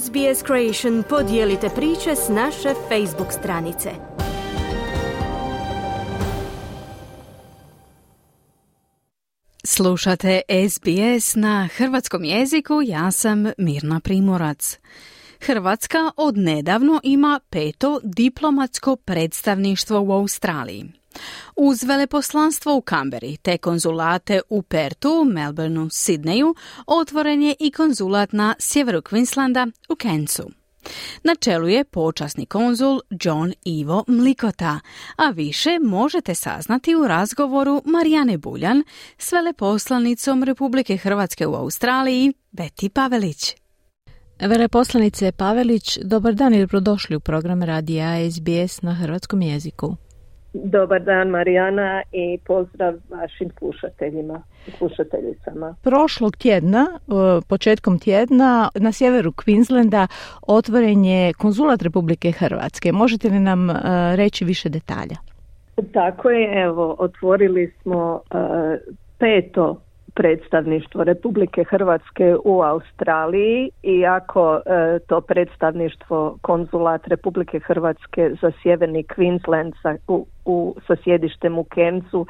SBS Creation podijelite priče s naše Facebook stranice. Slušate SBS na hrvatskom jeziku, ja sam Mirna Primorac. Hrvatska odnedavno ima peto diplomatsko predstavništvo u Australiji. Uz veleposlanstvo u Kamberi te konzulate u Pertu, Melbourneu, Sidneju, otvoren je i konzulat na sjeveru Queenslanda u Kencu. Na čelu je počasni konzul John Ivo Mlikota, a više možete saznati u razgovoru Marijane Buljan s veleposlanicom Republike Hrvatske u Australiji, Beti Pavelić. Veleposlanice Pavelić, dobar dan i dobrodošli u program radija SBS na hrvatskom jeziku. Dobar dan Marijana i pozdrav vašim slušateljima i slušateljicama. Prošlog tjedna, početkom tjedna, na sjeveru Queenslanda otvoren je konzulat Republike Hrvatske. Možete li nam e, reći više detalja? Tako je, evo, otvorili smo e, peto predstavništvo Republike Hrvatske u Australiji iako e, to predstavništvo konzulat Republike Hrvatske za sjeverni Queensland sa, u, u, sa sjedištem u Kencu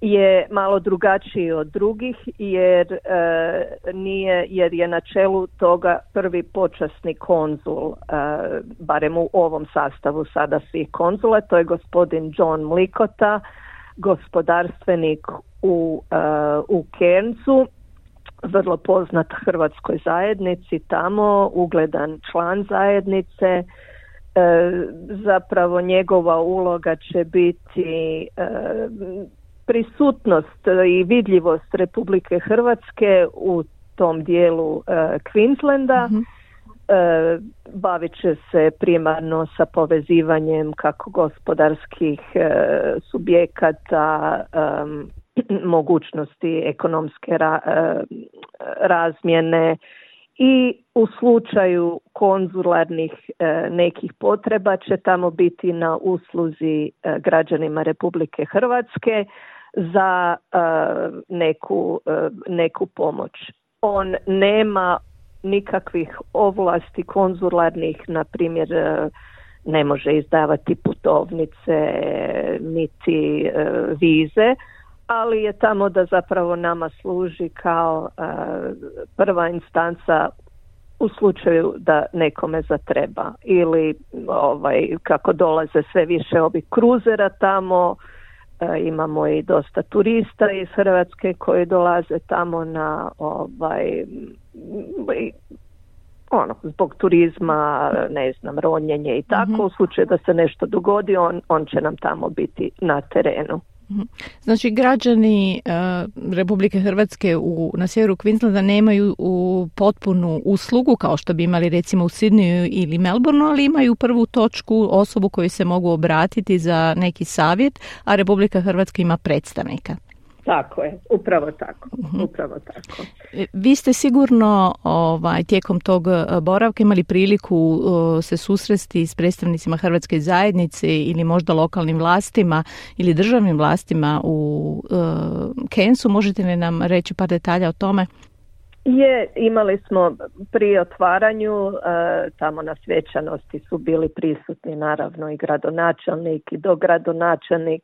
je malo drugačiji od drugih jer e, nije jer je na čelu toga prvi počasni konzul e, barem u ovom sastavu sada svih konzula to je gospodin John Mlikota gospodarstvenik u, uh, u Kerncu, vrlo poznat hrvatskoj zajednici tamo, ugledan član zajednice. Uh, zapravo njegova uloga će biti uh, prisutnost i vidljivost Republike Hrvatske u tom dijelu Queenslanda. mm bavit će se primarno sa povezivanjem kako gospodarskih subjekata mogućnosti ekonomske ra, e, razmjene i u slučaju konzularnih e, nekih potreba će tamo biti na usluzi e, građanima Republike Hrvatske za neku, neku pomoć. On nema nikakvih ovlasti konzularnih, na primjer ne može izdavati putovnice niti vize, ali je tamo da zapravo nama služi kao e, prva instanca u slučaju da nekome zatreba. Ili ovaj kako dolaze sve više ovih kruzera tamo e, imamo i dosta turista iz Hrvatske koji dolaze tamo na ovaj ono zbog turizma ne znam ronjenje i tako. Mm u slučaju da se nešto dogodi on on će nam tamo biti na terenu. Znači građani uh, Republike Hrvatske u, na sjeveru Queenslanda nemaju u potpunu uslugu kao što bi imali recimo u Sydneyu ili Melbourneu, ali imaju prvu točku osobu koju se mogu obratiti za neki savjet, a Republika Hrvatska ima predstavnika. Tako je, upravo tako, mhm. upravo tako. E, vi ste sigurno ovaj, tijekom tog e, boravka imali priliku se susresti s predstavnicima Hrvatske zajednice ili možda lokalnim vlastima ili državnim vlastima u Kensu. Možete li nam reći par detalja o tome? Je, imali smo pri otvaranju, tamo na svečanosti su bili prisutni naravno i gradonačelnik i dogradonačelnik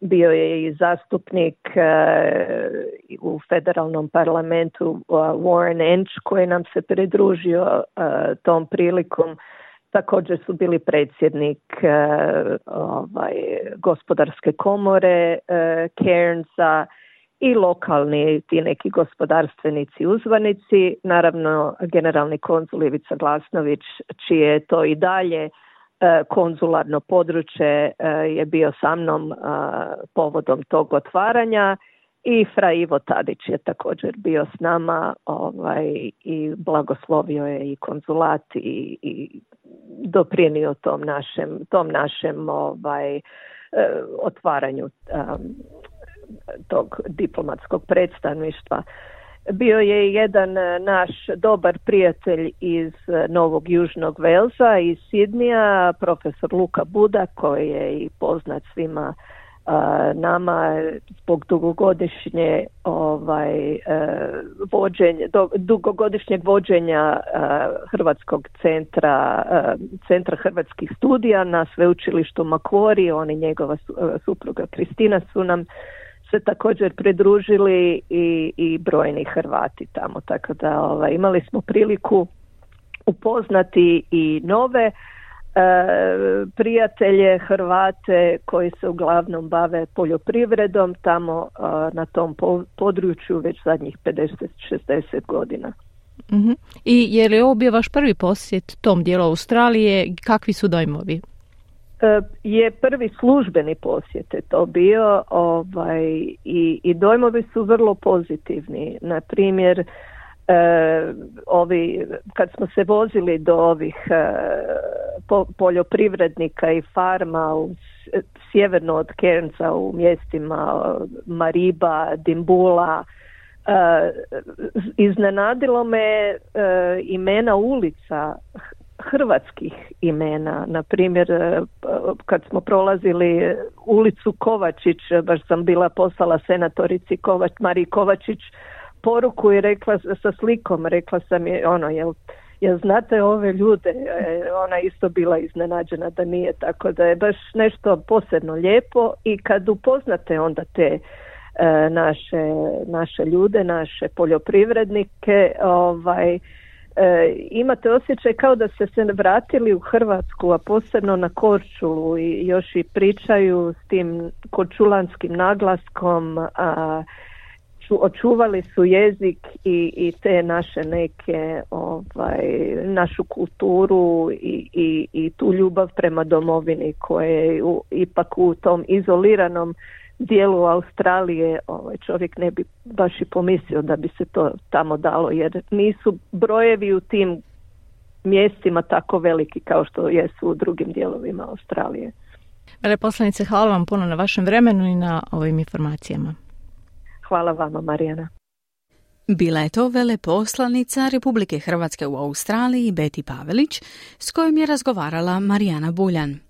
bio je i zastupnik e, u federalnom parlamentu uh, Warren Ench koji nam se pridružio e, tom prilikom. Također su bili predsjednik e, ovaj, gospodarske komore Cairnsa i lokalni ti neki gospodarstvenici uzvanici. Naravno generalni konzul Ivica Glasnović čije je to i dalje E, konzularno područje e, je bio sa mnom e, povodom tog otvaranja i Fra Ivo Tadić je također bio s nama ovaj, i blagoslovio je i konzulat i, i doprijenio tom našem, tom našem ovaj, otvaranju tog diplomatskog predstavništva. Bio je jedan e, naš dobar prijatelj iz e, Novog Južnog Velsa, iz Sidnija, profesor Luka Buda, koji je i poznat svima nama zbog dugogodišnje ovaj vođenje dugogodišnjeg vođenja Hrvatskog centra centra hrvatskih studija na sveučilištu Makvori oni njegova supruga Kristina su nam se također pridružili i, i brojni Hrvati tamo tako da ovaj, imali smo priliku upoznati i nove E, prijatelje Hrvate koji se uglavnom bave poljoprivredom tamo e, na tom području već zadnjih 50-60 godina. uh I je li ovo bio vaš prvi posjet tom dijelu Australije? Kakvi su dojmovi? E, je prvi službeni posjet je to bio ovaj, i, i dojmovi su vrlo pozitivni. Na primjer, e, ovi, kad smo se vozili do ovih e, poljoprivrednika i farma u sjeverno od Kernca u mjestima Mariba, Dimbula, e, iznenadilo me e, imena ulica hrvatskih imena. Na primjer, e, kad smo prolazili ulicu Kovačić, baš sam bila poslala senatorici Kovač, Mariji Kovačić poruku i rekla sa slikom, rekla sam je ono, jel, jel znate ove ljude, e, ona isto bila iznenađena da nije, tako da je baš nešto posebno lijepo i kad upoznate onda te e, naše, naše ljude, naše poljoprivrednike, ovaj, e, imate osjećaj kao da ste se vratili u Hrvatsku, a posebno na Korčulu i još i pričaju s tim korčulanskim naglaskom, a su očuvali su jezik i, i te naše neke ovaj našu kulturu i, i, i tu ljubav prema domovini koje je ipak u tom izoliranom dijelu Australije ovaj čovjek ne bi baš i pomislio da bi se to tamo dalo jer nisu brojevi u tim mjestima tako veliki kao što jesu u drugim dijelovima Australije. Veleposlanice, hvala vam puno na vašem vremenu i na ovim informacijama. Hvala vama, Marijana. Bila je to veleposlanica Republike Hrvatske u Australiji Beti Pavelić s kojom je razgovarala Marijana Buljan.